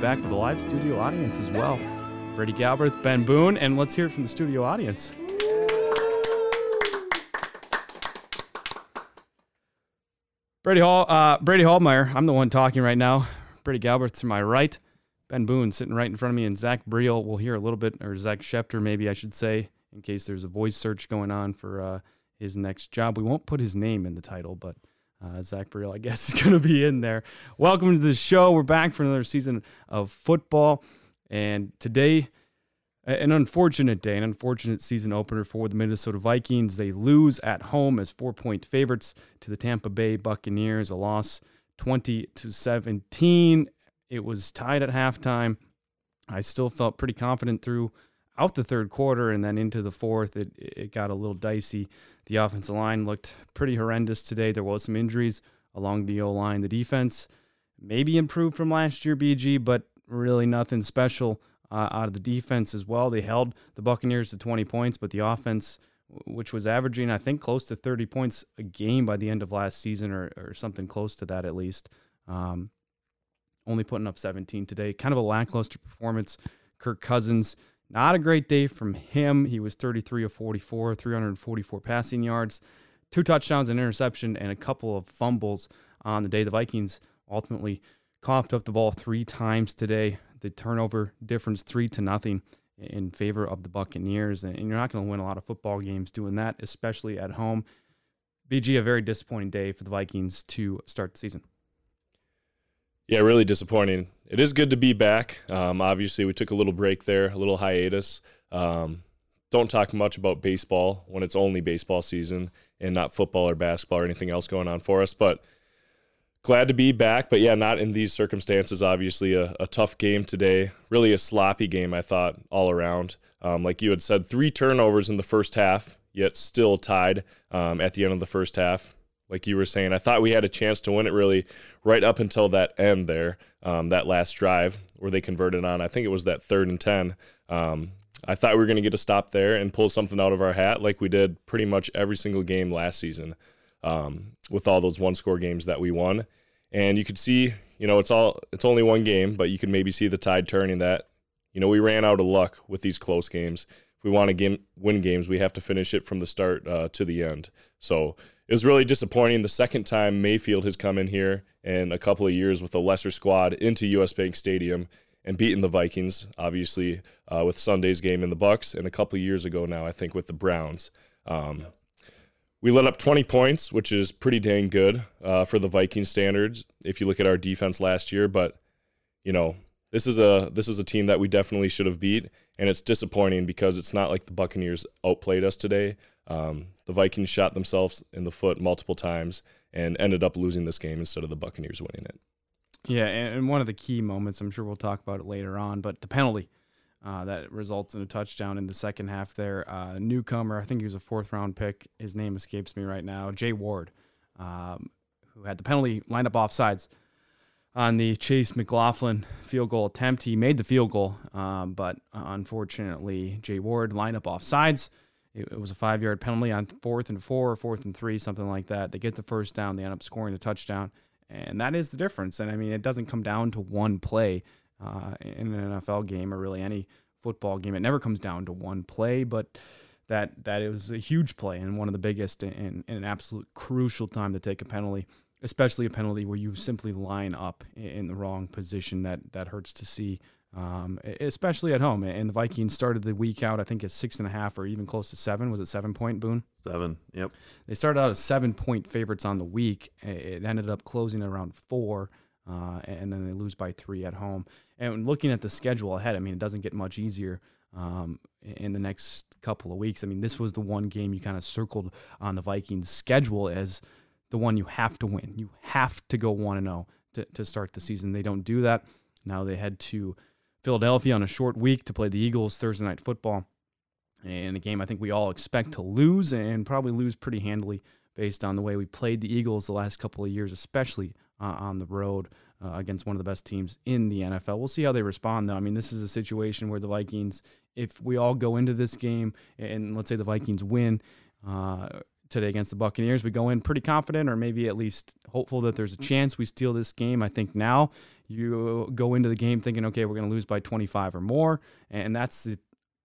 back with a live studio audience as well. Brady Galbraith, Ben Boone, and let's hear it from the studio audience. Brady Hall, uh, Brady Hallmeyer. I'm the one talking right now. Brady Galbraith to my right. Ben Boone sitting right in front of me, and Zach Briel. We'll hear a little bit, or Zach Schefter, maybe I should say, in case there's a voice search going on for uh, his next job. We won't put his name in the title, but uh, Zach Briel, I guess, is going to be in there. Welcome to the show. We're back for another season of football, and today, an unfortunate day, an unfortunate season opener for the Minnesota Vikings. They lose at home as four-point favorites to the Tampa Bay Buccaneers. A loss, twenty to seventeen. It was tied at halftime. I still felt pretty confident throughout the third quarter, and then into the fourth, it it got a little dicey. The offensive line looked pretty horrendous today. There was some injuries along the O line. The defense maybe improved from last year, BG, but really nothing special uh, out of the defense as well. They held the Buccaneers to 20 points, but the offense, which was averaging, I think, close to 30 points a game by the end of last season, or, or something close to that at least, um, only putting up 17 today. Kind of a lackluster performance. Kirk Cousins, not a great day from him. He was 33 of 44, 344 passing yards, two touchdowns, an interception, and a couple of fumbles on the day. The Vikings ultimately coughed up the ball three times today. The turnover difference three to nothing in favor of the Buccaneers. And you're not going to win a lot of football games doing that, especially at home. BG, a very disappointing day for the Vikings to start the season. Yeah, really disappointing. It is good to be back. Um, obviously, we took a little break there, a little hiatus. Um, don't talk much about baseball when it's only baseball season and not football or basketball or anything else going on for us. But glad to be back. But yeah, not in these circumstances. Obviously, a, a tough game today. Really a sloppy game, I thought, all around. Um, like you had said, three turnovers in the first half, yet still tied um, at the end of the first half like you were saying. I thought we had a chance to win it really right up until that end there, um, that last drive where they converted on. I think it was that third and 10. Um, I thought we were going to get a stop there and pull something out of our hat like we did pretty much every single game last season um, with all those one score games that we won. And you could see, you know, it's all it's only one game, but you could maybe see the tide turning that, you know, we ran out of luck with these close games. If we want to game, win games, we have to finish it from the start uh, to the end. So it was really disappointing. The second time Mayfield has come in here in a couple of years with a lesser squad into US Bank Stadium and beaten the Vikings, obviously uh, with Sunday's game in the Bucks, and a couple of years ago now, I think with the Browns. Um, we let up 20 points, which is pretty dang good uh, for the Viking standards if you look at our defense last year. But you know, this is a this is a team that we definitely should have beat, and it's disappointing because it's not like the Buccaneers outplayed us today. Um, the Vikings shot themselves in the foot multiple times and ended up losing this game instead of the Buccaneers winning it. Yeah, and one of the key moments, I'm sure we'll talk about it later on, but the penalty uh, that results in a touchdown in the second half there. Uh, newcomer, I think he was a fourth round pick. His name escapes me right now. Jay Ward, um, who had the penalty lined up offsides on the Chase McLaughlin field goal attempt. He made the field goal, um, but unfortunately, Jay Ward lined up offsides. It, it was a five yard penalty on fourth and four or fourth and three, something like that. They get the first down, they end up scoring a touchdown. And that is the difference. And I mean, it doesn't come down to one play uh, in an NFL game or really any football game. It never comes down to one play, but that that it was a huge play and one of the biggest in, in an absolute crucial time to take a penalty especially a penalty where you simply line up in the wrong position. That that hurts to see, um, especially at home. And the Vikings started the week out, I think, at six and a half or even close to seven. Was it seven point Boone? Seven. Yep. They started out as seven point favorites on the week. It ended up closing around four, uh, and then they lose by three at home. And looking at the schedule ahead, I mean, it doesn't get much easier um, in the next couple of weeks. I mean, this was the one game you kind of circled on the Vikings' schedule as the one you have to win. You have to go 1 0 to to start the season. They don't do that. Now they head to Philadelphia on a short week to play the Eagles Thursday night football. And a game I think we all expect to lose and probably lose pretty handily based on the way we played the Eagles the last couple of years, especially uh, on the road uh, against one of the best teams in the NFL. We'll see how they respond, though. I mean, this is a situation where the Vikings, if we all go into this game and let's say the Vikings win uh, today against the Buccaneers, we go in pretty confident or maybe at least hopeful that there's a chance we steal this game. I think now you go into the game thinking, okay, we're going to lose by 25 or more. And that's the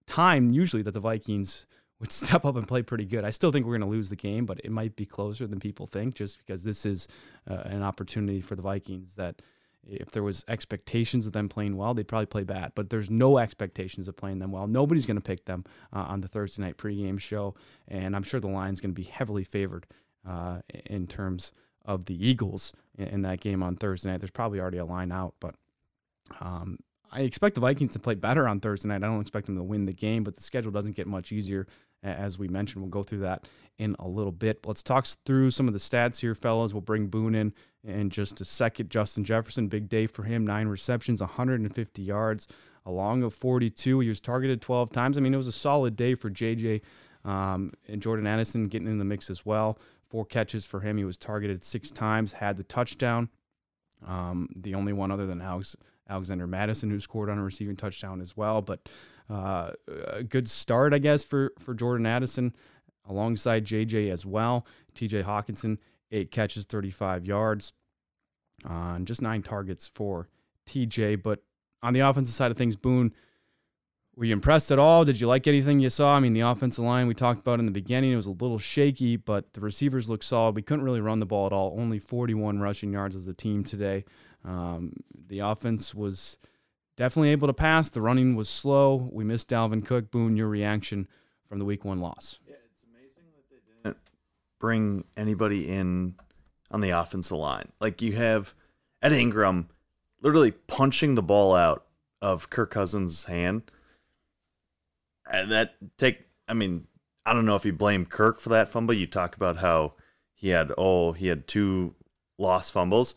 time usually that the Vikings would step up and play pretty good. I still think we're going to lose the game, but it might be closer than people think just because this is uh, an opportunity for the Vikings that if there was expectations of them playing well, they'd probably play bad. But there's no expectations of playing them well. Nobody's going to pick them uh, on the Thursday night pregame show, and I'm sure the line's going to be heavily favored uh, in terms of the Eagles in, in that game on Thursday night. There's probably already a line out, but um, I expect the Vikings to play better on Thursday night. I don't expect them to win the game, but the schedule doesn't get much easier, as we mentioned. We'll go through that in a little bit. Let's talk through some of the stats here, fellas. We'll bring Boone in in just a second. Justin Jefferson, big day for him. Nine receptions, 150 yards, a long of 42. He was targeted 12 times. I mean, it was a solid day for JJ um, and Jordan Addison getting in the mix as well. Four catches for him. He was targeted six times, had the touchdown. Um, the only one other than Alex Alexander Mattison who scored on a receiving touchdown as well. But uh, a good start, I guess, for for Jordan Addison alongside JJ as well. TJ Hockenson, eight catches, 35 yards, and just nine targets for TJ. But on the offensive side of things, Boone, were you impressed at all? Did you like anything you saw? I mean, the offensive line we talked about in the beginning, it was a little shaky, but the receivers looked solid. We couldn't really run the ball at all. Only 41 rushing yards as a team today. Um, the offense was definitely able to pass. The running was slow. We missed Dalvin Cook. Boone, your reaction from the week one loss? Yeah, it's amazing that they didn't bring anybody in on the offensive line. Like you have Ed Ingram literally punching the ball out of Kirk Cousins' hand. And that take I mean, I don't know if you blame Kirk for that fumble. You talk about how he had oh, he had two lost fumbles.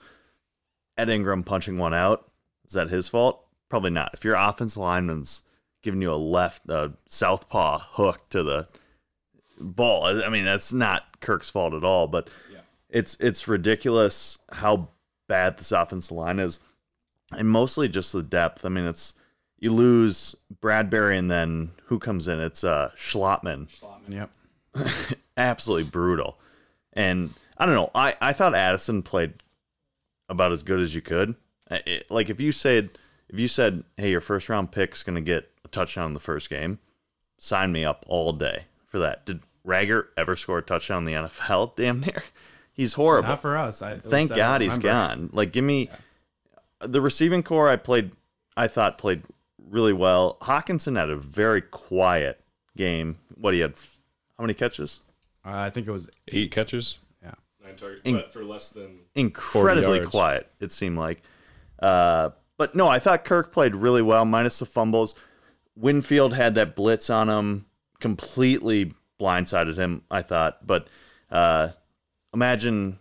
Ed Ingram punching one out. Is that his fault? Probably not. If your offensive lineman's giving you a left uh, southpaw hook to the ball. I mean, that's not Kirk's fault at all, but it's it's ridiculous how bad this offensive line is, and mostly just the depth. I mean, it's you lose Bradbury, and then who comes in? It's uh Schlottmann. Yep. Absolutely brutal, and I don't know. I I thought Addison played about as good as you could. It- like if you said if you said, hey, your first round pick's gonna get a touchdown in the first game, sign me up all day for that. Did Reagor ever score a touchdown in the NFL? Damn near. He's horrible. Not for us. I, Thank God he's gone. Like, give me the receiving core. I played. I thought played really well. Hockenson had a very quiet game. What he had? How many catches? Uh, I think it was Eight catches. Yeah. Nine targets, In- but for less than Incredibly yards. quiet. It seemed like. Uh, but no, I thought Kirk played really well, minus the fumbles. Winfield had that blitz on him, completely blindsided him. I thought, but uh, imagine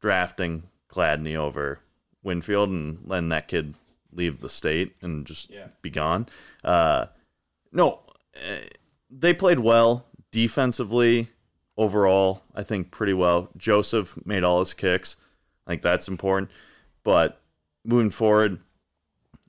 drafting Gladney over Winfield and letting that kid leave the state and just Yeah. be gone. Uh, no, uh, they played well defensively overall. I think pretty well. Joseph made all his kicks. I think that's important. But moving forward,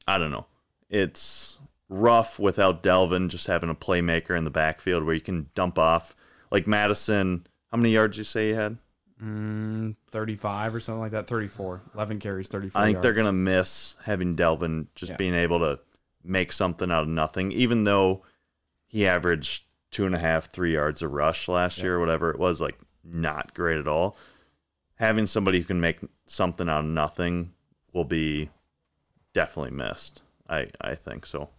I don't know. It's rough without Dalvin just having a playmaker in the backfield where you can dump off. Like Mattison, how many yards you say he had? mm, 35 or something like that. 34. 11 carries, 34. I think they're gonna miss having Dalvin just Yeah. being able to make something out of nothing, even though he averaged two and a half, three yards a rush last year or whatever it was, like not great at all. having somebody who can make something out of nothing will be definitely missed. I I think so.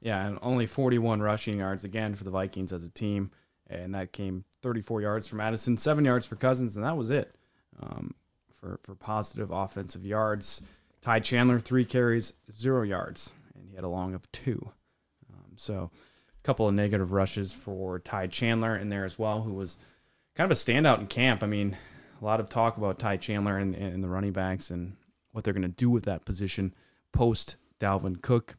Yeah, and only 41 rushing yards again for the Vikings as a team, and that came 34 yards from Addison, seven yards for Cousins, and that was it um, for for positive offensive yards. Ty Chandler three carries, zero yards, and he had a long of two. Um, so, a couple of negative rushes for Ty Chandler in there as well, who was kind of a standout in camp. I mean, a lot of talk about Ty Chandler and, and the running backs and what they're going to do with that position post Dalvin Cook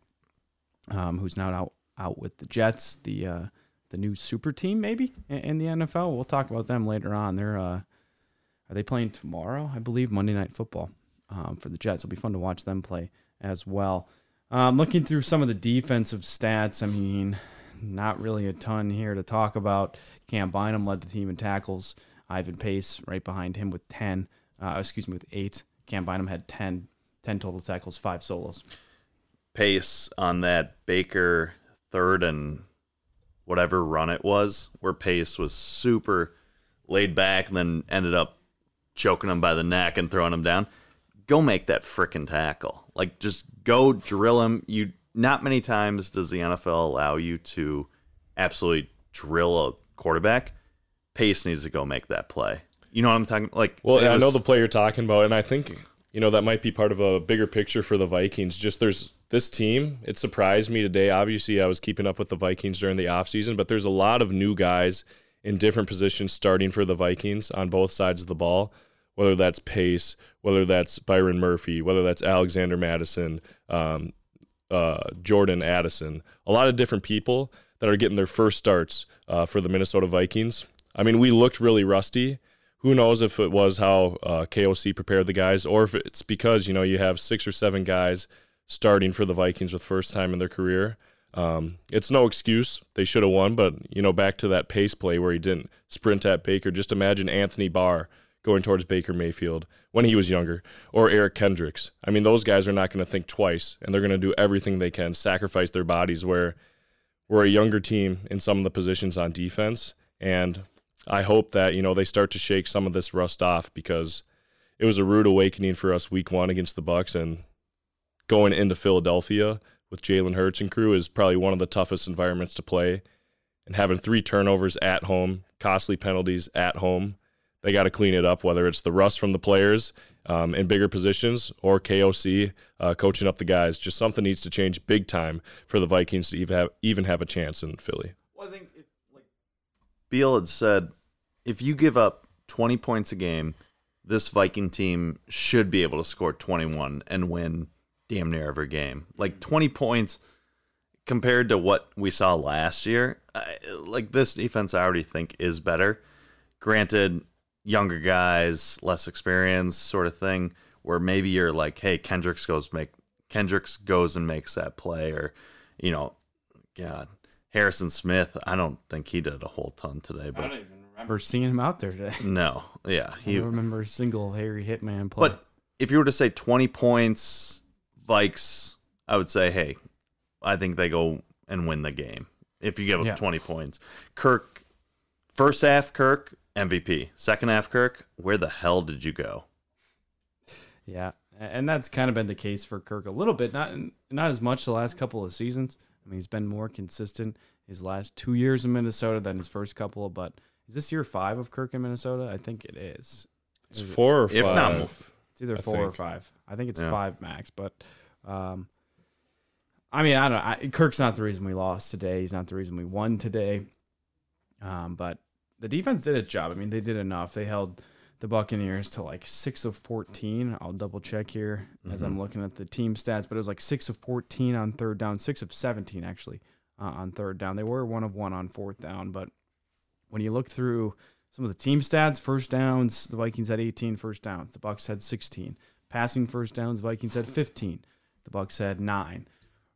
um, who's now out out with the Jets, the uh, the new super team maybe in, the NFL. We'll talk about them later on. They're uh, are they playing tomorrow? I believe Monday Night Football um, for the Jets. It'll be fun to watch them play as well. Um, looking through some of the defensive stats, I mean, not really a ton here to talk about. Cam Bynum led the team in tackles. Ivan Pace right behind him with 10, uh, excuse me, with eight. Cam Bynum had 10, 10 total tackles, five solos. Pace on that Baker third and whatever run it was, where Pace was super laid back and then ended up choking him by the neck and throwing him down. Go make that frickin' tackle. Like just go drill him. You not many times does the NFL allow you to absolutely drill a quarterback. Pace needs to go make that play. You know what I'm talking like Well, it I know the play you're talking about, and I think you know that might be part of a bigger picture for the Vikings. Just there's this team. It surprised me today. Obviously, I was keeping up with the Vikings during the offseason, but there's a lot of new guys in different positions starting for the Vikings on both sides of the ball. Whether that's Pace, whether that's Byron Murphy, whether that's Alexander Mattison, um, uh, Jordan Addison, a lot of different people that are getting their first starts uh, for the Minnesota Vikings. I mean, we looked really rusty. Who knows if it was how uh, KOC prepared the guys, or if it's because you know you have six or seven guys starting for the Vikings with first time in their career. Um, it's no excuse; they should have won. But you know, back to that pace play where he didn't sprint at Baker. Just imagine Anthony Barr going towards Baker Mayfield when he was younger, or Eric Kendricks. I mean, those guys are not going to think twice, and they're going to do everything they can, sacrifice their bodies. Where we're a younger team in some of the positions on defense, and I hope that you know they start to shake some of this rust off because it was a rude awakening for us week one against the Bucks and going into Philadelphia with Jalen Hurts and crew is probably one of the toughest environments to play. And having three turnovers at home, costly penalties at home, they got to clean it up. Whether it's the rust from the players um, in bigger positions or KOC uh, coaching up the guys, just something needs to change big time for the Vikings to even have even have a chance in Philly. Well, I think Beal had said, if you give up 20 points a game, this Viking team should be able to score 21 and win damn near every game. Like 20 points compared to what we saw last year, I, like this defense, I already think is better. Granted, younger guys, less experience, sort of thing, where maybe you're like, hey, Kendricks goes make Kendricks goes and makes that play, or you know, God, Harrison Smith. I don't think he did a whole ton today, but I don't even remember seeing him out there today. no, yeah, I don't remember a single Harry Hitman play. But if you were to say 20 points, Vikes, I would say, hey, I think they go and win the game. If you give up Yeah. 20 points, Kirk, first half, Kirk, MVP. Second half, Kirk, where the hell did you go? Yeah, and that's kind of been the case for Kirk a little bit. Not not as much the last couple of seasons. I mean, he's been more consistent his last two years in Minnesota than his first couple. But is this year five of Kirk in Minnesota? I think it is. It's Is it- four or five. If not. It's either I four or five. I think it's Yeah. five max. But, um, I mean, I don't. know. I, Kirk's not the reason we lost today. He's not the reason we won today. Um, but the defense did its job. I mean, they did enough. They held the Buccaneers to like six of fourteen. I'll double check here as I'm looking at the team stats. But it was like six of fourteen on third down, six of seventeen actually uh, on third down. They were one of one on fourth down, but when you look through some of the team stats, first downs, the Vikings had 18 first downs. The Bucks had 16. Passing first downs, the Vikings had 15. The Bucks had 9.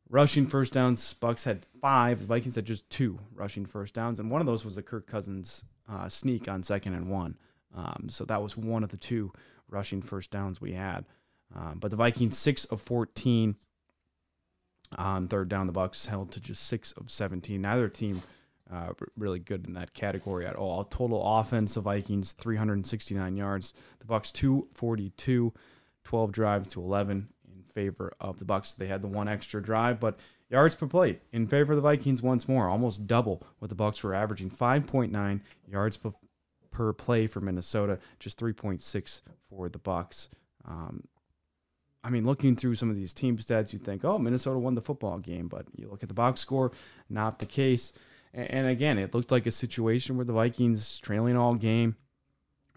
Rushing first downs, Bucks had 5. The Vikings had just 2 rushing first downs, and one of those was the Kirk Cousins uh, sneak on second and 1. Um, so that was one of the two rushing first downs we had. Um, but the Vikings 6 of 14 on third down. The Bucks held to just 6 of 17. Neither team uh, really good in that category at all. Total offense, the Vikings 369 yards, the Bucks 242, 12 drives to 11 in favor of the Bucks. They had the one extra drive, but yards per play in favor of the Vikings once more, almost double what the Bucks were averaging, 5.9 yards per, play for Minnesota, just 3.6 for the Bucks. Um, I mean, looking through some of these team stats, you think, oh, Minnesota won the football game, but you look at the box score, not the case. And, and again, it looked like a situation where the Vikings trailing all game,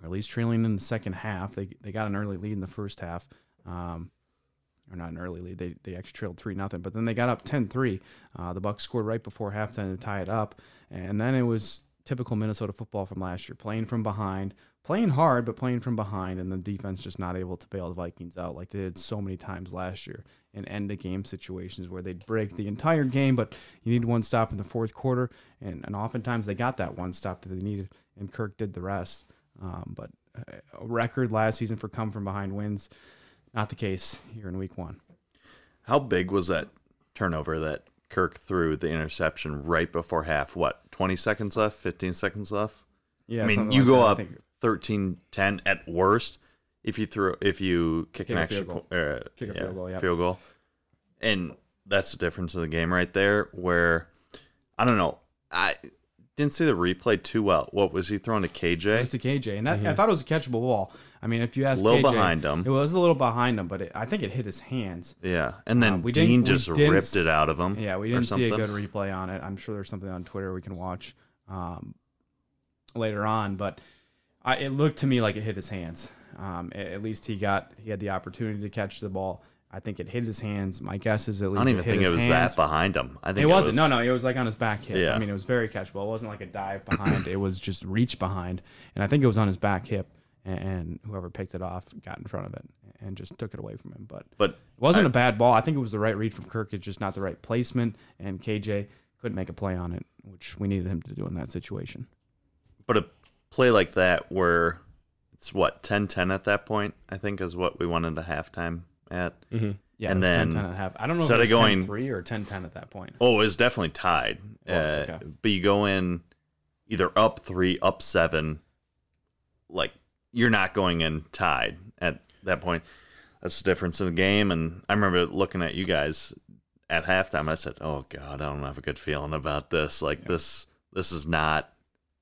or at least trailing in the second half. They they got an early lead in the first half. Um, or not an early lead. They, they actually trailed three nothing, but then they got up 10-3. Uh, the Bucks scored right before halftime to tie it up, and then it was typical Minnesota football from last year, playing from behind, playing hard, but playing from behind, and the defense just not able to bail the Vikings out like they did so many times last year in end of game situations where they'd break the entire game, but you need one stop in the fourth quarter, and, and oftentimes they got that one stop that they needed, and Kirk did the rest. Um, but a record last season for come from behind wins, not the case here in week one. How big was that turnover that Kirk threw the interception right before half? What, 20 seconds left, 15 seconds left? Yeah, I mean, you like go that. Up think 13-10 at worst if you throw if you kick, Kick an extra field po- uh, Kick a yeah, field goal, yep. field goal. And that's the difference of the game right there where I don't know. I didn't see the replay too well. What was he throwing to It was KJ? to KJ, and that, I thought it was a catchable ball. I mean, if you ask A little KJ, behind him. it was a little behind him, but it, I think it hit his hands. Yeah. And then Uh, we Dean just didn't ripped it out of him. Yeah, we didn't see a good replay on it. I'm sure there's something on Twitter we can watch um, later on, but I, it looked to me like it hit his hands. Um, at least he got he had the opportunity to catch the ball. I think it hit his hands. My guess is at least. I don't even it think it was hands. that behind him. I think It it, wasn't. was, no, no, it was like on his back hip. Yeah. I mean, it was very catchable. It wasn't like a dive behind. it was just reach behind, and I think it was on his back hip. And, and whoever picked it off got in front of it and just took it away from him. But But it wasn't I- a bad ball. I think it was the right read from Kirk. It's just not the right placement, and KJ couldn't make a play on it, which we needed him to do in that situation. but a play like that where it's what 10-10 at that point, I think is what we wanted into halftime at. Mm-hmm. Yeah, And it was then 10-10 and a half. I don't know if instead it of was going- 10-3 or 10-10 at that point. Oh, it was definitely tied. It Uh, okay. But you go in either up three, up seven. Like you're not going in tied at that point. That's the difference in the game. And I remember looking at you guys at halftime. I said, "Oh God, I don't have a good feeling about this. Like this, this is not,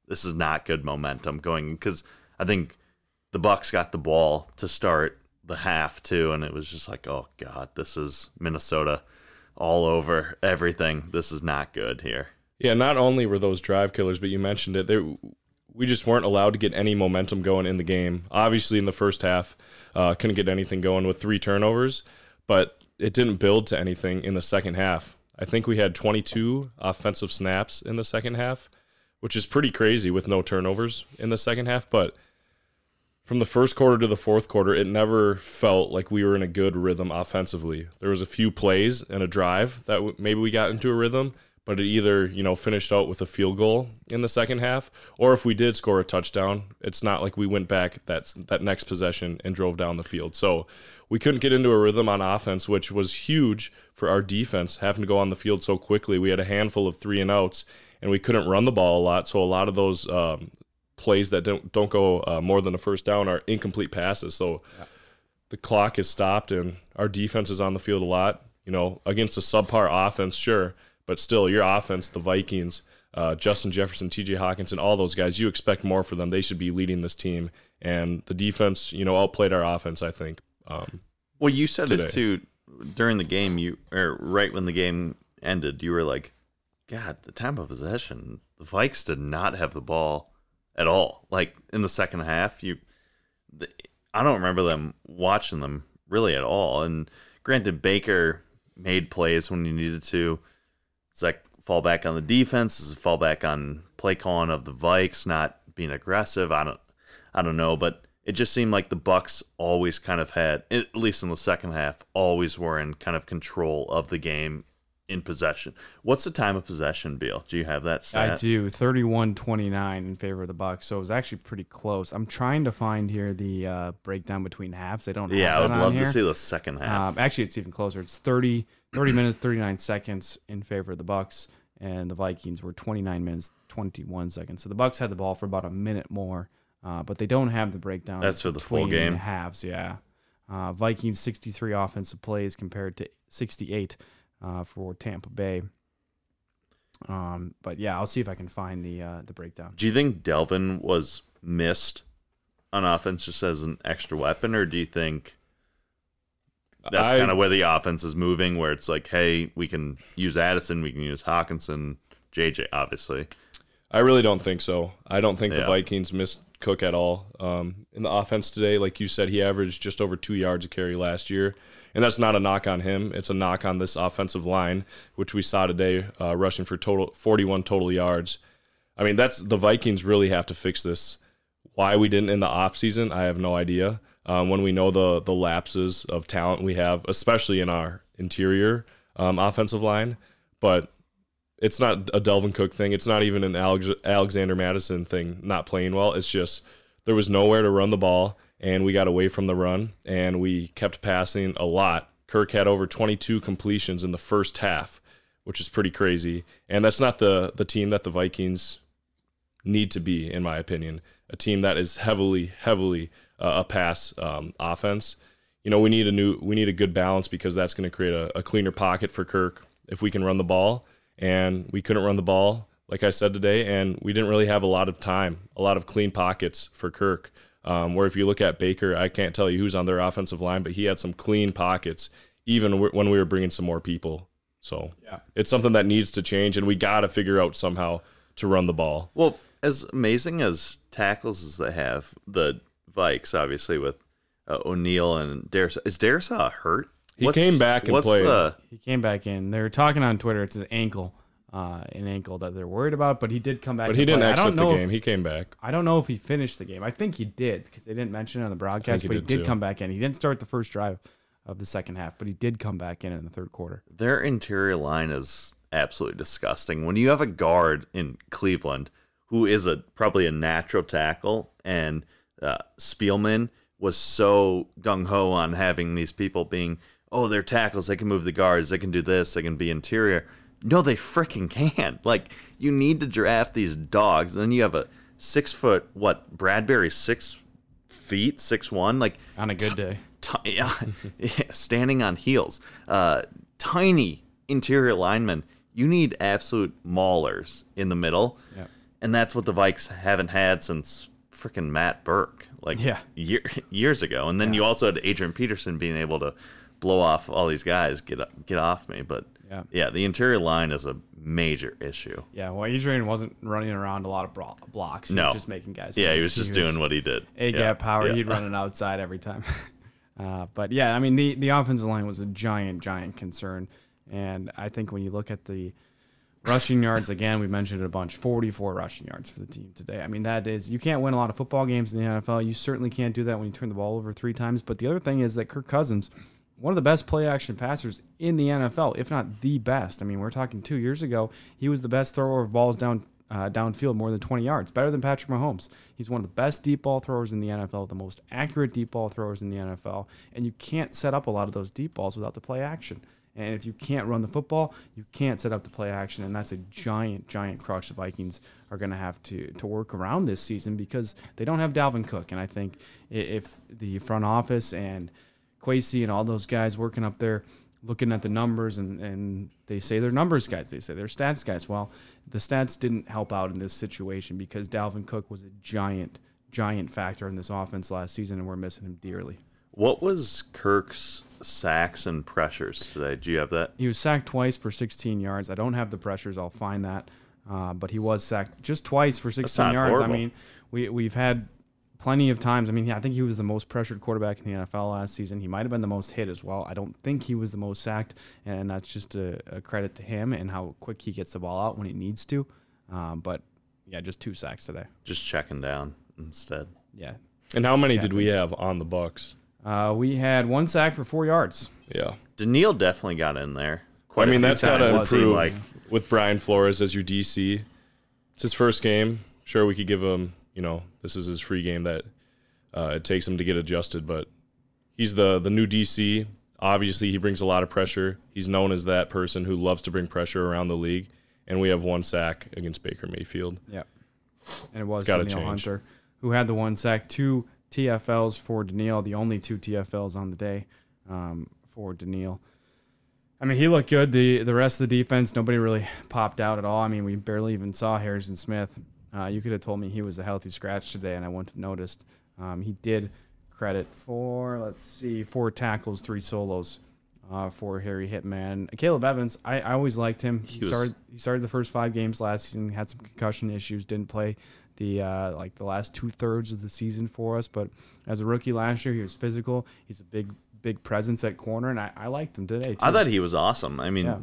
this is not good momentum going." Because I think the Bucks got the ball to start the half too, and it was just like, "Oh God, this is Minnesota." all over everything. This is not good here. Yeah, not only were those drive killers, but you mentioned it. There, we just weren't allowed to get any momentum going in the game. Obviously, in the first half, uh, couldn't get anything going with three turnovers, but it didn't build to anything in the second half. I think we had 22 offensive snaps in the second half, which is pretty crazy with no turnovers in the second half. But from the first quarter to the fourth quarter, it never felt like we were in a good rhythm offensively. There was a few plays and a drive that maybe we got into a rhythm, but it either you know finished out with a field goal in the second half, or if we did score a touchdown, it's not like we went back that that next possession and drove down the field. So we couldn't get into a rhythm on offense, which was huge for our defense having to go on the field so quickly. We had a handful of three and outs, and we couldn't run the ball a lot. So a lot of those um, plays that don't don't go uh, more than a first down are incomplete passes. So the clock is stopped and our defense is on the field a lot. You know, against a subpar offense, sure, but still, your offense, the Vikings, uh, Justin Jefferson, T.J. Hockenson, all those guys, you expect more for them. They should be leading this team, and the defense, you know, outplayed our offense. I think. Um, Well, you said Today. it too during the game. You or right when the game ended, you were like, "God, the time of possession, the Vikes did not have the ball at all. Like in the second half, you, the, I don't remember them watching them really at all. And granted, Baker made plays when he needed to. It's like fall back on the defense. It's a fall back on play calling of the Vikes not being aggressive. I don't, I don't know, but it just seemed like the Bucks always kind of had, at least in the second half, always were in kind of control of the game in possession. What's the time of possession, Beal? Do you have that stat? I do 31-29 in favor of the Bucks, so it was actually pretty close. I'm trying to find here the uh, breakdown between halves. They don't. Yeah, I have would love here. to see the second half. Um, actually, it's even closer. It's 30, 30 minutes, 39 seconds in favor of the Bucks, and the Vikings were 29 minutes 21 seconds. So the Bucks had the ball for about a minute more, uh, but they don't have the breakdown. That's for the full game? halves. Yeah, uh, Vikings 63 offensive plays compared to 68 uh, for Tampa Bay. Um, but yeah, I'll see if I can find the uh, the breakdown. Do you think Dalvin was missed on offense just as an extra weapon, or do you think that's kind of where the offense is moving, where it's like, hey, we can use Addison, we can use Hockenson, JJ, obviously. I really don't think so. I don't think the Vikings missed Cook at all. Um, in the offense today, like you said, he averaged just over two yards a carry last year. And that's not a knock on him. It's a knock on this offensive line, which we saw today, uh, rushing for total 41 total yards. I mean, that's the Vikings really have to fix this. Why we didn't in the offseason, I have no idea. Um, when we know the the lapses of talent we have, especially in our interior um, offensive line, but it's not a Dalvin Cook thing. It's not even an Alex- Alexander Mattison thing, not playing well. It's just there was nowhere to run the ball, and we got away from the run, and we kept passing a lot. Kirk had over 22 completions in the first half, which is pretty crazy. And that's not the the team that the Vikings need to be, in my opinion. A team that is heavily, heavily a pass um, offense. You know, we need a new, we need a good balance because that's going to create a, a cleaner pocket for Kirk if we can run the ball. And we couldn't run the ball, like I said today, and we didn't really have a lot of time, a lot of clean pockets for Kirk. Um, where if you look at Baker, I can't tell you who's on their offensive line, but he had some clean pockets, even w- when we were bringing some more people. So Yeah. it's something that needs to change, and we got to figure out somehow to run the ball. Well, as amazing as tackles as they have, the Vikes obviously with uh, O'Neill and Darius. Is Darrisaw hurt? He came back and what's played. The, He came back in. They're talking on Twitter. It's an ankle, uh, an ankle that they're worried about. But he did come back. But he didn't play. I exit don't the know if- game. He came back. I don't know if he finished the game. I think he did because they didn't mention it on the broadcast. he But he did did too. come back in. He didn't start the first drive of the second half, but he did come back in in the third quarter. their interior line is absolutely disgusting. When you have a guard in Cleveland who is a probably a natural tackle, and uh, Spielman was so gung ho on having these people being, oh, they're tackles, they can move the guards, they can do this, they can be interior. No, they freaking can. Like you need to draft these dogs, and then you have a six foot what Bradbury six feet six one like On a good day. ti- yeah, yeah, standing on heels. Uh, tiny interior linemen. You need absolute maulers in the middle. Yep. And that's what the Vikes haven't had since freaking Matt Birk, like Yeah. year, years ago. And then you also had Adrian Peterson being able to blow off all these guys, get get off me. But Yeah. yeah, the interior line is a major issue. Yeah, well, Adrian wasn't running around a lot of bro- blocks. He No. was just making guys. Yeah, he was just doing what he did. A Yeah, gap power. yeah. He'd run it outside every time. uh, but yeah, I mean the the offensive line was a giant, giant concern, and I think when you look at the rushing yards again, we mentioned it a bunch. Forty-four rushing yards for the team today. I mean that is you can't win a lot of football games in the NFL. You certainly can't do that when you turn the ball over three times. But the other thing is that Kirk Cousins. One of the best play action passers in the NFL, if not the best. I mean, we're talking two years ago, he was the best thrower of balls down uh, downfield more than 20 yards, better than Patrick Mahomes. He's one of the best deep ball throwers in the NFL, the most accurate deep ball throwers in the NFL, and you can't set up a lot of those deep balls without the play action. And if you can't run the football, you can't set up the play action, and that's a giant, giant crutch the Vikings are going to have to to work around this season because they don't have Dalvin Cook, and I think if the front office and Kwesi and all those guys working up there looking at the numbers and, and they say they're numbers guys. They say they're stats guys. Well, the stats didn't help out in this situation because Dalvin Cook was a giant, giant factor in this offense last season and we're missing him dearly. What was Kirk's sacks and pressures today? Do you have that? He was sacked twice for 16 yards. I don't have the pressures. I'll find that. Uh, but he was sacked just twice for 16 not yards. I horrible. mean, we, we've had plenty of times. I mean, I think he was the most pressured quarterback in the NFL last season. He might have been the most hit as well. I don't think he was the most sacked, and that's just a, a credit to him and how quick he gets the ball out when he needs to. Um, but yeah, just two sacks today. Just checking down instead. Yeah. And how many did we have on the Bucks? Uh, we had one sack for four yards. Yeah. Danielle definitely got in there. Quite I a mean, few that's got to improve Like with Brian Flores as your DC. It's his first game. Sure, we could give him, you know, this is his free game that uh, it takes him to get adjusted, but he's the the new DC. Obviously, he brings a lot of pressure. He's known as that person who loves to bring pressure around the league, and we have one sack against Baker Mayfield. Yep. And it was gotta Danielle change. Hunter who had the one sack, two TFLs for Danielle, the only two TFLs on the day um, for Danielle. I mean, he looked good. The the rest of the defense, nobody really popped out at all. I mean, we barely even saw Harrison Smith. Uh, you could have told me he was a healthy scratch today, and I wouldn't have noticed. Um, he did credit for let's see, four tackles, three solos uh, for Harry Hitman. Caleb Evans, I, I always liked him. He, was- started he started the first five games last season, had some concussion issues, didn't play the uh, like the last two thirds of the season for us. But as a rookie last year, he was physical. He's a big big presence at corner, and I, I liked him today too. I thought he was awesome. I mean, Yeah.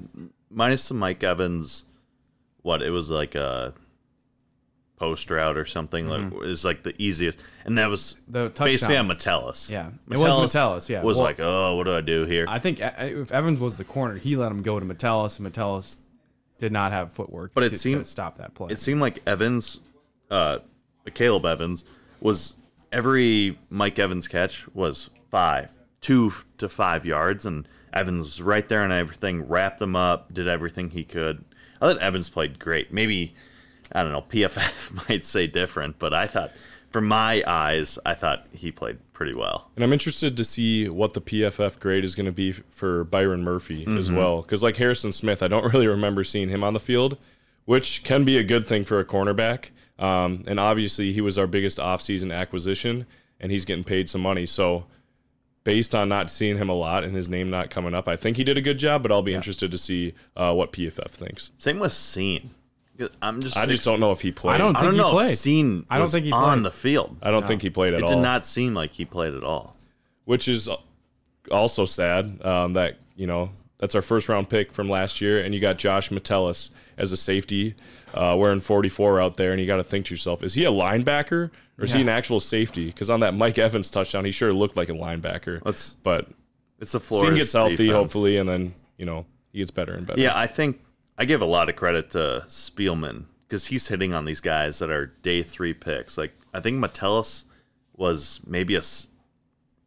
minus the Mike Evans, what it was like a post route or something. Like is like the easiest, and that was Mm-hmm. The touchdown. basically on Metellus. Yeah. It was Metellus, yeah. was Well- like, oh, what do I do here? I think uh, if Evans was the corner, he let him go to Metellus, and Metellus did not have footwork. But it to, seemed- to stop that play. it seemed like Evans, uh, Caleb Evans was every Mike Evans catch was five, two to five yards, and Evans was right there and everything, wrapped him up, did everything he could. I thought Evans played great. Maybe I don't know. PFF might say different, but I thought, from my eyes, I thought he played pretty well. And I'm interested to see what the PFF grade is going to be for Byron Murphy as well. Because, like Harrison Smith, I don't really remember seeing him on the field, which can be a good thing for a cornerback. Um, and obviously, he was our biggest offseason acquisition, and he's getting paid some money. So, based on not seeing him a lot and his name not coming up, I think he did a good job, but I'll be interested to see uh, what PFF thinks. Same with Cine. I'm just. I just don't know if he played. I don't I don't he know played. if Cine. I don't was think he on the field. I don't think he played at It all. It did not seem like he played at all. which is also sad um, that you know that's our first round pick from last year, and you got Josh Metellus as a safety uh, wearing 44 out there, and you got to think to yourself, is he a linebacker or is he an actual safety? Because on that Mike Evans touchdown, he sure looked like a linebacker. Let's. but It's a floor. He gets healthy, defense. hopefully, and then you know he gets better and better. Yeah, I think I give a lot of credit to Spielman because he's hitting on these guys that are day three picks. Like I think Metellus was maybe a s-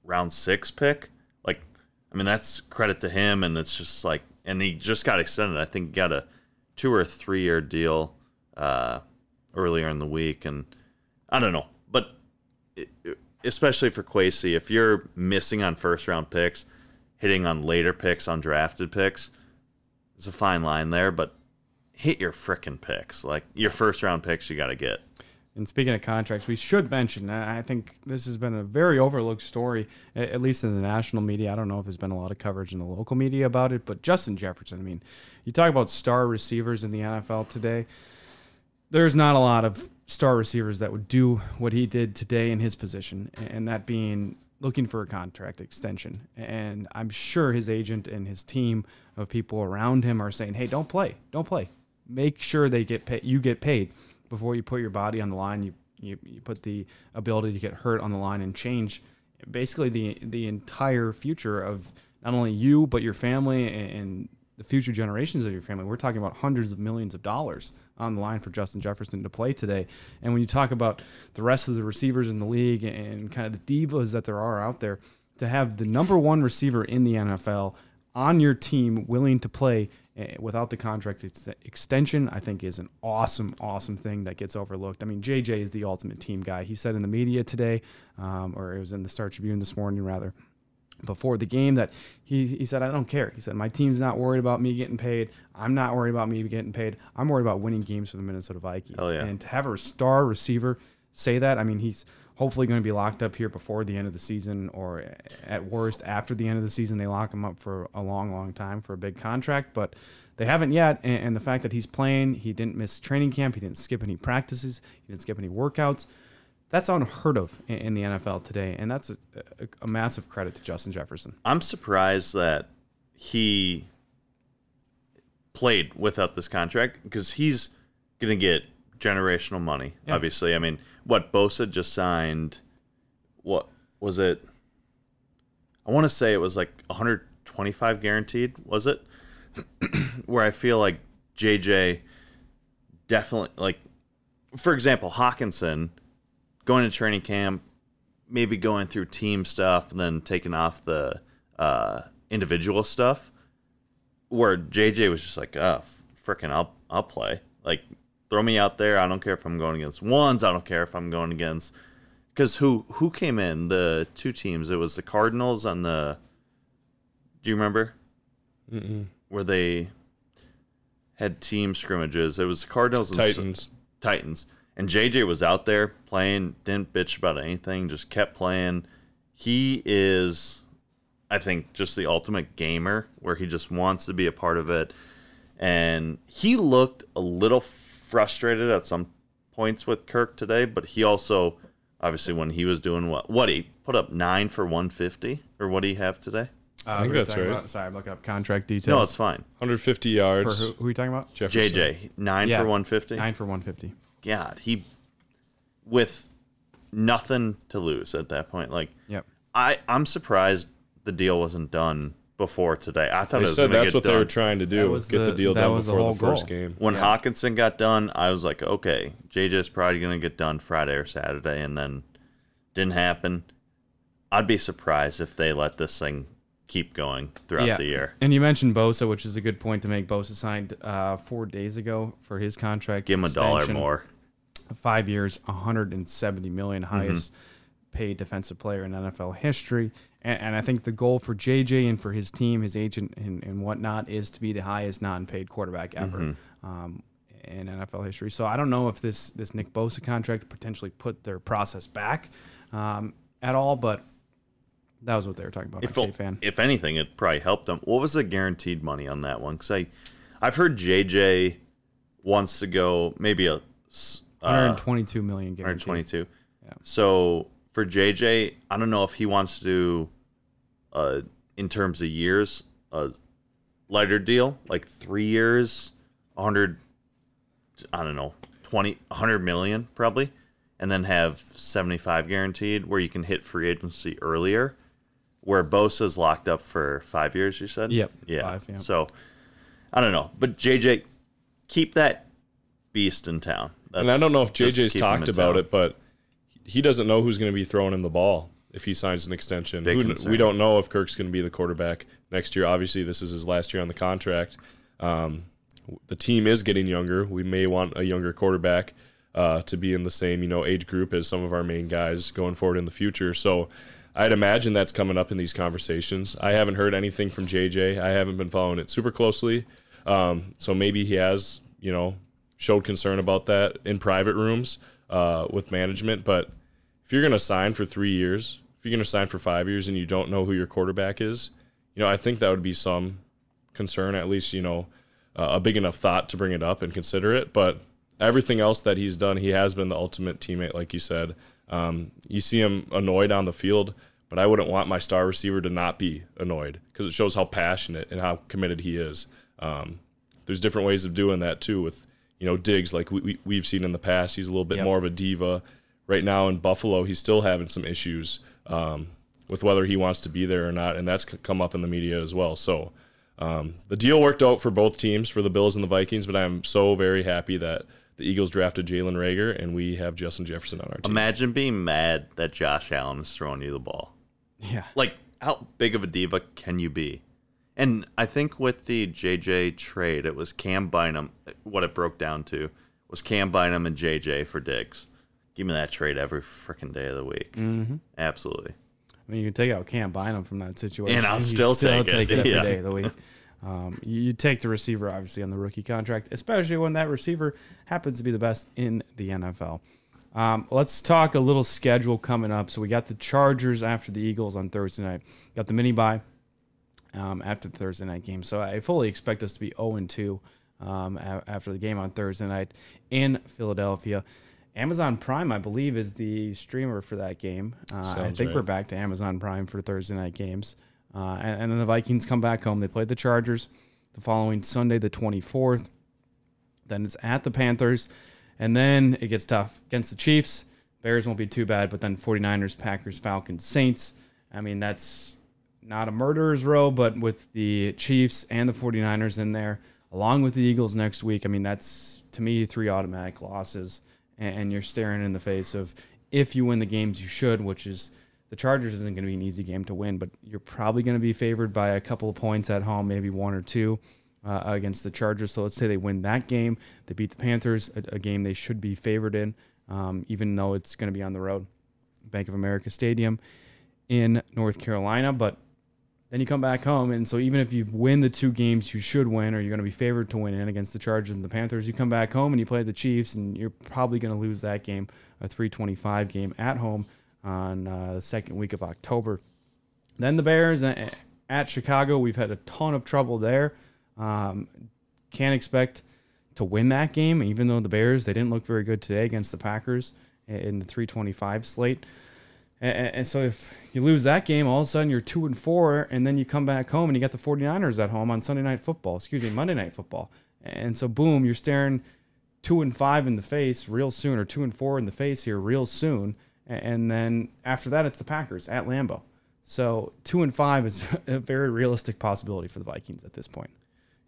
round six pick. Like, I mean, that's credit to him, and it's just like, and he just got extended. I think got a two or three year deal uh, earlier in the week, and I don't know, but it, especially for Kwesi, if you're missing on first round picks, hitting on later picks, on drafted picks, it's a fine line there, but hit your frickin' picks. Like your first round picks, you got to get. And speaking of contracts, we should mention. I think this has been a very overlooked story, at least in the national media. I don't know if there's been a lot of coverage in the local media about it, but Justin Jefferson. I mean, you talk about star receivers in the NFL today. There's not a lot of star receivers that would do what he did today in his position, and that being looking for a contract extension. And I'm sure his agent and his team of people around him are saying, "Hey, don't play, don't play. Make sure they get paid. You get paid before you put your body on the line. You you, you put the ability to get hurt on the line and change basically the the entire future of not only you but your family and, and the future generations of your family. We're talking about hundreds of millions of dollars on the line for Justin Jefferson to play today. And when you talk about the rest of the receivers in the league and kind of the divas that there are out there, to have the number one receiver in the NFL on your team willing to play without the contract ex- extension, I think is an awesome, awesome thing that gets overlooked. I mean, JJ is the ultimate team guy. He said in the media today, um, or it was in the Star Tribune this morning, rather, before the game that he, he said, I don't care. He said, My team's not worried about me getting paid. I'm not worried about me getting paid. I'm worried about winning games for the Minnesota Vikings. Yeah. And to have a star receiver say that, I mean, he's hopefully going to be locked up here before the end of the season, or at worst, after the end of the season, they lock him up for a long, long time for a big contract. But they haven't yet. And, the fact that he's playing, he didn't miss training camp, he didn't skip any practices, he didn't skip any workouts. That's unheard of in, in the NFL today, and that's a, a, a massive credit to Justin Jefferson. I'm surprised that he played without this contract because he's going to get generational money. Yeah. Obviously, I mean, what Bosa just signed. What was it? I want to say it was like 125 guaranteed. Was it? Where I feel like JJ definitely like, for example, Hockenson going to training camp, maybe going through team stuff and then taking off the uh, individual stuff. Where JJ was just like, oh, freaking, I'll I'll play. Like, throw me out there. I don't care if I'm going against ones. I don't care if I'm going against. Because who who came in? The two teams. It was the Cardinals and the. Do you remember? Mm-mm. Where they had team scrimmages. It was the Cardinals and Titans. Titans. And JJ was out there playing, didn't bitch about anything, just kept playing. He is, I think, just the ultimate gamer where he just wants to be a part of it. And he looked a little frustrated at some points with Kirk today, but he also, obviously, when he was doing what, what he put up nine for 150, or what do you have today? Uh, think we that's right. about? Sorry, I'm looking up contract details. No, it's fine. 150 For yards. who, who are you talking about? Jefferson. JJ, nine Yeah. for 150. Nine for 150. God, he with nothing to lose at that point. Like Yep. I, I'm surprised the deal wasn't done before today. I thought They it was said gonna that's get what done. they were trying to do. was Get the, the- deal done was the before whole the first goal. game. When Yeah. Hockenson got done, I was like, okay, JJ's probably gonna get done Friday or Saturday, and then didn't happen. I'd be surprised if they let this thing keep going throughout the year. And you mentioned Bosa, which is a good point to make. Bosa signed uh, four days ago for his contract. Give him a dollar more. Five years, 170 million, Mm-hmm. highest paid defensive player in NFL history. And, and I think the goal for JJ and for his team, his agent, and, and whatnot, is to be the highest non-paid quarterback ever. Mm-hmm. Um, in NFL history, so I don't know if this this Nick Bosa contract potentially put their process back um, at all, but that was what they were talking about. If, on K-Fan. if anything, it probably helped them. What was the guaranteed money on that one? Because I, I've heard JJ wants to go maybe a uh, 122 million guaranteed. 122. Yeah. So for JJ, I don't know if he wants to uh, in terms of years, a lighter deal, like three years, 100, I don't know, 20, 100 million probably, and then have 75 guaranteed where you can hit free agency earlier, where Bosa's locked up for five years, you said? Yep, Yeah. five, yeah. So I don't know. But JJ, keep that beast in town. And I don't know if Just JJ's talked about town. it, but he doesn't know who's going to be throwing him the ball if he signs an extension. Who we don't know if Kirk's going to be the quarterback next year. Obviously, this is his last year on the contract. Um, the team is getting younger. We may want a younger quarterback uh, to be in the same you know age group as some of our main guys going forward in the future. So. I'd imagine that's coming up in these conversations. I haven't heard anything from JJ. I haven't been following it super closely. Um, so maybe he has, you know, showed concern about that in private rooms uh, with management. But if you're going to sign for three years, you're going to sign for five years and you don't know who your quarterback is, you know, I think that would be some concern, at least, you know, uh, a big enough thought to bring it up and consider it. But everything else that he's done, he has been the ultimate teammate, like you said. Um, you see him annoyed on the field, but I wouldn't want my star receiver to not be annoyed because it shows how passionate and how committed he is. Um, there's different ways of doing that too with you know Diggs like we, we, we've seen in the past he's a little bit Yep. more of a diva right now in Buffalo he's still having some issues um, with whether he wants to be there or not and that's come up in the media as well so um, the deal worked out for both teams for the Bills and the Vikings but I'm so very happy that the Eagles drafted Jalen Reagor and we have Justin Jefferson on our team Imagine being mad that Josh Allen is throwing you the ball. Yeah. Like, how big of a diva can you be? And I think with the JJ trade, it was Cam Bynum. What it broke down to was Cam Bynum and JJ for Diggs. Give me that trade every freaking day of the week. Mm-hmm. Absolutely. I mean, you can take out Cam Bynum from that situation. And I'll you still take it. every Yeah. day of the week. Um, you, take the receiver, obviously, on the rookie contract, especially when that receiver happens to be the best in the NFL. Um, let's talk a little schedule coming up. So we got the Chargers after the Eagles on Thursday night. Got the mini bye um, after the Thursday night game. So I fully expect us to be 0 2 um, a- after the game on Thursday night in Philadelphia. Amazon Prime, I believe, is the streamer for that game. Uh, I think right. we're back to Amazon Prime for Thursday night games. Uh, and, and then the Vikings come back home. They play the Chargers the following Sunday, the 24th. Then it's at the Panthers. And then it gets tough against the Chiefs. Bears won't be too bad, but then 49ers, Packers, Falcons, Saints. I mean, that's not a murderer's row, but with the Chiefs and the 49ers in there, along with the Eagles next week, I mean, that's to me three automatic losses. And, you're staring in the face of if you win the games you should, which is the Chargers isn't going to be an easy game to win, but you're probably going to be favored by a couple of points at home, maybe one or two. uh, against the Chargers. So let's say they win that game, they beat the Panthers, a, a game they should be favored in, um, even though it's going to be on the road, Bank of America Stadium in North Carolina. But then you come back home, and so even if you win the two games you should win, or you're going to be favored to win in against the Chargers and the Panthers, you come back home and you play the Chiefs, and you're probably going to lose that game, a 325 game at home on uh, the second week of October. Then the Bears at Chicago, we've had a ton of trouble there. Um, can't expect to win that game, even though the Bears they didn't look very good today against the Packers in the 325 slate. And, and so if you lose that game, all of a sudden you're two and four, and then you come back home and you got the 49ers at home on Sunday night football, excuse me, Monday night football. And so boom, you're staring two and five in the face real soon, or two and four in the face here real soon. And then after that, it's the Packers at Lambeau. So two and five is a very realistic possibility for the Vikings at this point.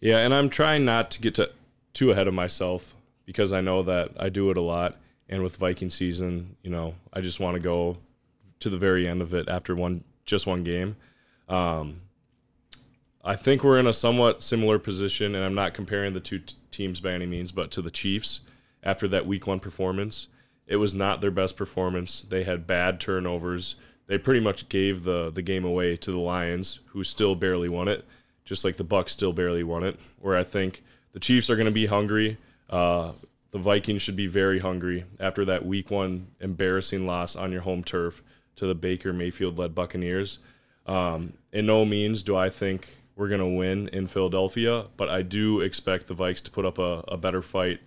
Yeah, and I'm trying not to get to, too ahead of myself because I know that I do it a lot. And with Viking season, you know, I just want to go to the very end of it after one just one game. Um, I think we're in a somewhat similar position, and I'm not comparing the two t- teams by any means, but to the Chiefs after that Week One performance. It was not their best performance. They had bad turnovers. They pretty much gave the the game away to the Lions, who still barely won it, just like the Bucks still barely won it. Where I think the Chiefs are going to be hungry. Uh, the Vikings should be very hungry after that Week One embarrassing loss on your home turf to the Baker Mayfield led Buccaneers. Um, in no means do I think we're going to win in Philadelphia, but I do expect the Vikes to put up a, a, better fight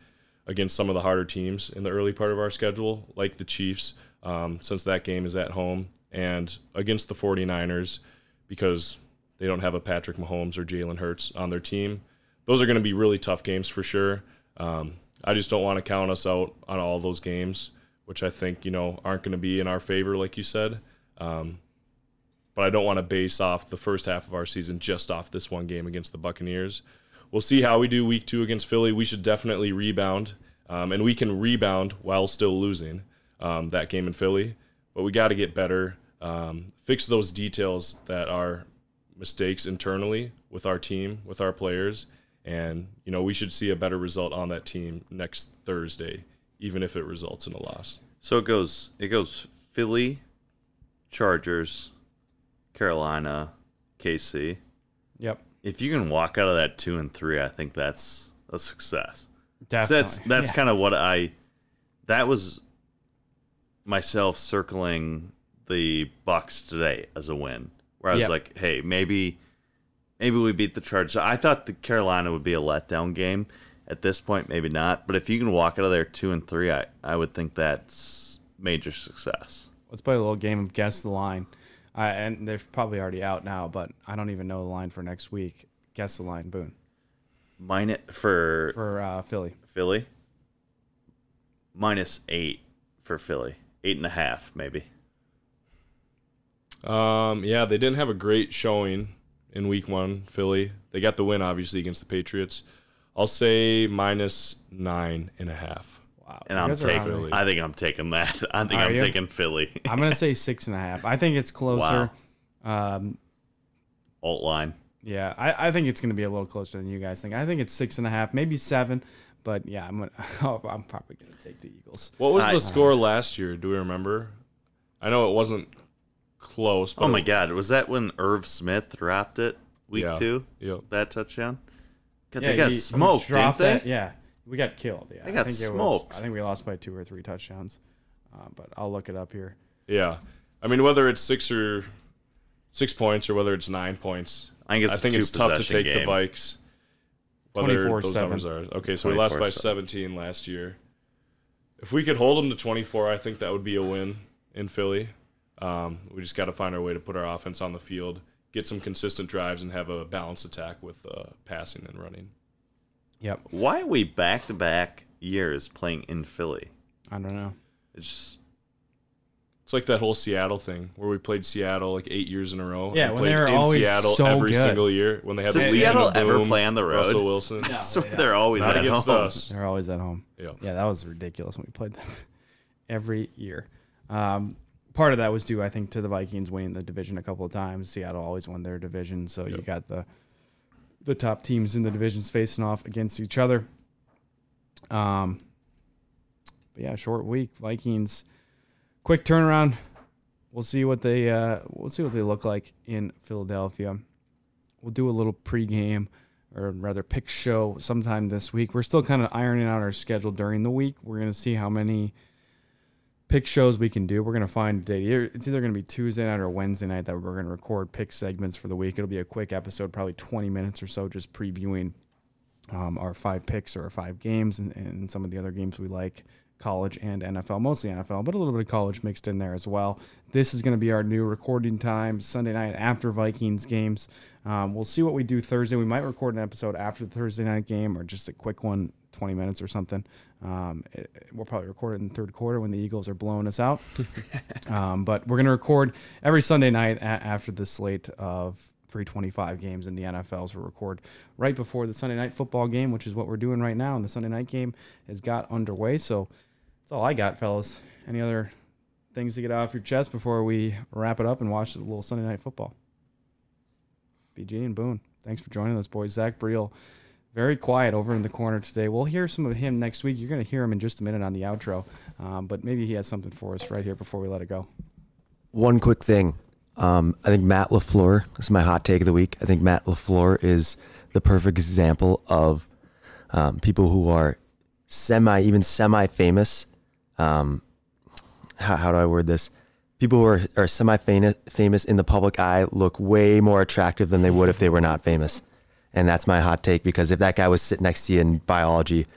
against some of the harder teams in the early part of our schedule, like the Chiefs, um, since that game is at home, and against the 49ers because they don't have a Patrick Mahomes or Jalen Hurts on their team. Those are going to be really tough games for sure. Um, I just don't want to count us out on all those games, which I think you know aren't going to be in our favor, like you said. Um, but I don't want to base off the first half of our season just off this one game against the Buccaneers. We'll see how we do week two against Philly. We should definitely rebound, um, and we can rebound while still losing um, that game in Philly. But we got to get better, um, fix those details that are mistakes internally with our team, with our players, and you know we should see a better result on that team next Thursday, even if it results in a loss. So it goes. It goes Philly, Chargers, Carolina, KC. Yep, If you can walk out of that two and three, I think that's a success. So definitely. that's that's Yeah. kind of what I. That was myself circling the Bucks today as a win, where I was Yep. like, "Hey, maybe, maybe we beat the Chargers." I thought the Carolina would be a letdown game. At this point, maybe not. But if you can walk out of there two and three, I I would think that's major success. Let's play a little game of guess the line. Uh, and they're probably already out now, but I don't even know the line for next week. Guess the line, Boone Minus for for uh, Philly. Philly. Minus eight for Philly. Eight and a half, maybe. Um, yeah, they didn't have a great showing in week one, Philly. They got the win, obviously, against the Patriots. I'll say minus nine and a half. Wow, And you I'm taking. on me. Philly. I think I'm taking that. I think Are I'm you? taking Philly. I'm gonna say six and a half. I think it's closer. Um, Alt line. yeah, I, I think it's gonna be a little closer than you guys think. I think it's six and a half, maybe seven. But yeah, I'm gonna. I'm probably gonna take the Eagles. What was I- the score last year? Do we remember? I know it wasn't close. But Oh my it- God! Was that when Irv Smith dropped it week Yeah. two? Yep. That touchdown. God, Yeah, they got he- he smoked, didn't dropped they? that- Yeah, we got killed. Yeah, They got I think It smoked. was, I think we lost by two or three touchdowns. Uh, but I'll look it up here. Yeah. I mean, whether it's six or six points or whether it's nine points, I think it's I think it's tough to two-possession take the game. Vikes. Whether 24-7. those numbers are okay. So we lost by 24-7. 17 last year. If we could hold them to 24, I think that would be a win in Philly. Um, we just got to find our way to put our offense on the field, get some consistent drives, and have a balanced attack with uh, passing and running. Yep. Why are we back to back years playing in Philly? I don't know. It's just, It's like that whole Seattle thing where we played Seattle like eight years in a row. Yeah, when they were in always Seattle so every good. single year when they had Does the Legion Seattle of ever Boom, play on the road? Russell Wilson. I swear they're always Not at against home. us. They're always at home. Yeah. Yeah, that was ridiculous when we played them every year. Um, part of that was due, I think, to the Vikings winning the division a couple of times. Seattle always won their division, so you got the the top teams in the divisions facing off against each other. Um, but yeah, short week. Vikings, quick turnaround. We'll see what they uh, we'll see what they look like in Philadelphia. We'll do a little pregame or rather pick show sometime this week. We're still kind of ironing out our schedule during the week. We're gonna see how many pick shows we can do. We're gonna find a date. It's either gonna be Tuesday night or Wednesday night that we're gonna record pick segments for the week. It'll be a quick episode, probably 20 minutes or so, just previewing um, our five picks or our five games and, and some of the other games we like, college and NFL, mostly NFL, but a little bit of college mixed in there as well. This is to be our new recording time, Sunday night after Vikings games. Um, we'll see what we do Thursday. We might record an episode after the Thursday night game or just a quick one, 20 minutes or something. Um, it- we'll probably record it in the third quarter when the Eagles are blowing us out. um, but we're going to record every Sunday night a- after the slate of 325 games in the NFLs. We'll record right before the Sunday night football game, which is what we're doing right now. And the Sunday night game has got underway. So that's all I got, fellas. Any other things to get off your chest before we wrap it up and watch a little Sunday night football? BG and Boone, thanks for joining us, boys. Zach Briel, very quiet over in the corner today. We'll hear some of him next week. You're going to hear him in just a minute on the outro, um, but maybe he has something for us right here before we let it go. One quick thing. Um, I think Matt LaFleur, this is my hot take of the week. I think Matt LaFleur is the perfect example of um, people who are semi, even semi famous. Um, how, how do I word this? People who are, are semi famous in the public eye look way more attractive than they would if they were not famous. And that's my hot take because if that guy was sitting next to you in biology,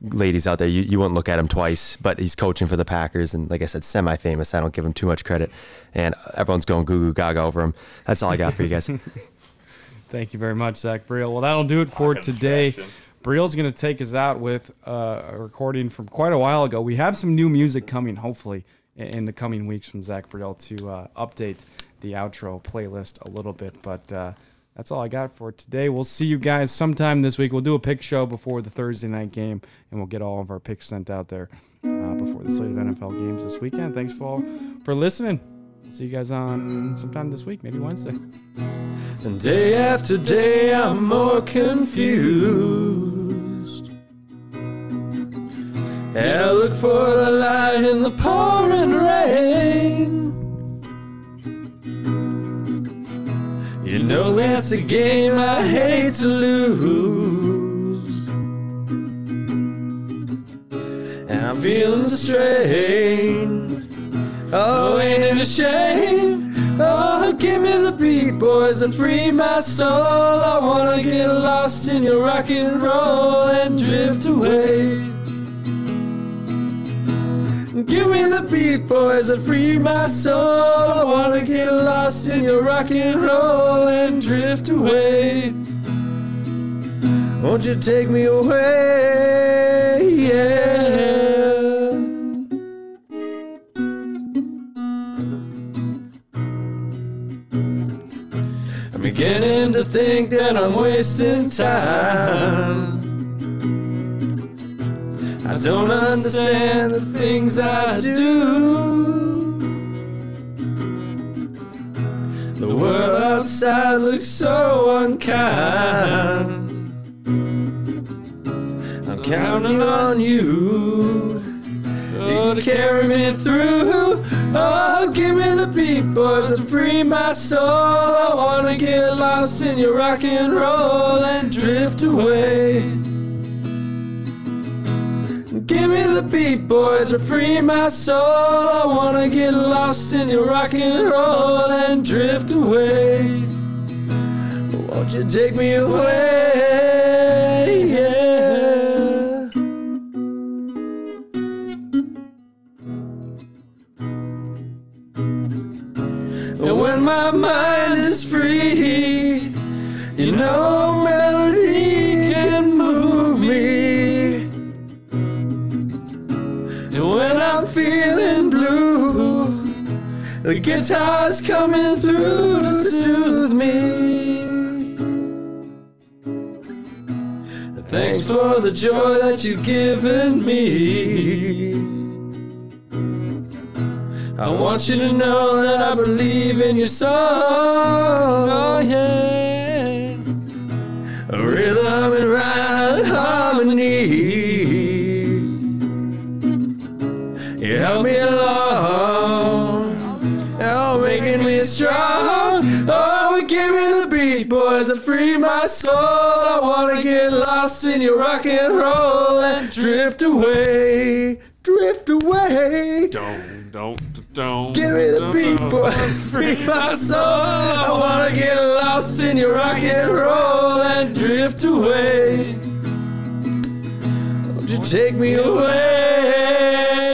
ladies out there, you, you wouldn't look at him twice, but he's coaching for the Packers. And like I said, semi famous. I don't give him too much credit. And everyone's going goo goo gaga over him. That's all I got for you guys. Thank you very much, Zach Briel. Well, that'll do it for today. Briel's going to take us out with uh, a recording from quite a while ago. We have some new music coming, hopefully, in, in the coming weeks from Zach Briel to uh, update the outro playlist a little bit. But uh, that's all I got for today. We'll see you guys sometime this week. We'll do a pick show before the Thursday night game, and we'll get all of our picks sent out there uh, before the slate of NFL games this weekend. Thanks for for listening. See you guys on sometime this week, maybe Wednesday. And day after day, I'm more confused. And I look for the light in the pouring rain. Know it's a game I hate to lose. And I'm feeling the strain. Oh, ain't it a shame? Oh, give me the beat, boys, and free my soul. I wanna get lost in your rock and roll and drift away. Give me the beat, boys, and free my soul. I wanna get lost in your rock and roll and drift away. Won't you take me away? Yeah. I'm beginning to think that I'm wasting time. I don't understand the things I do. The world outside looks so unkind. I'm counting on you to carry me through. Oh, give me the beat, boys, and free my soul. I wanna get lost in your rock and roll and drift away. Give me the beat, boys, and free my soul. I wanna get lost in your rock and roll and drift away. Won't you take me away? Yeah. And when my mind is free, you know the guitar's coming through to soothe me. Thanks for the joy that you've given me. I want you to know that I believe in your song. Oh, yeah. My soul. I wanna get lost in your rock and roll and drift away, drift away. Don't, don't, don't. Give me the beat, boys, free my soul. I wanna get lost in your rock and roll and drift away. Won't you take me away?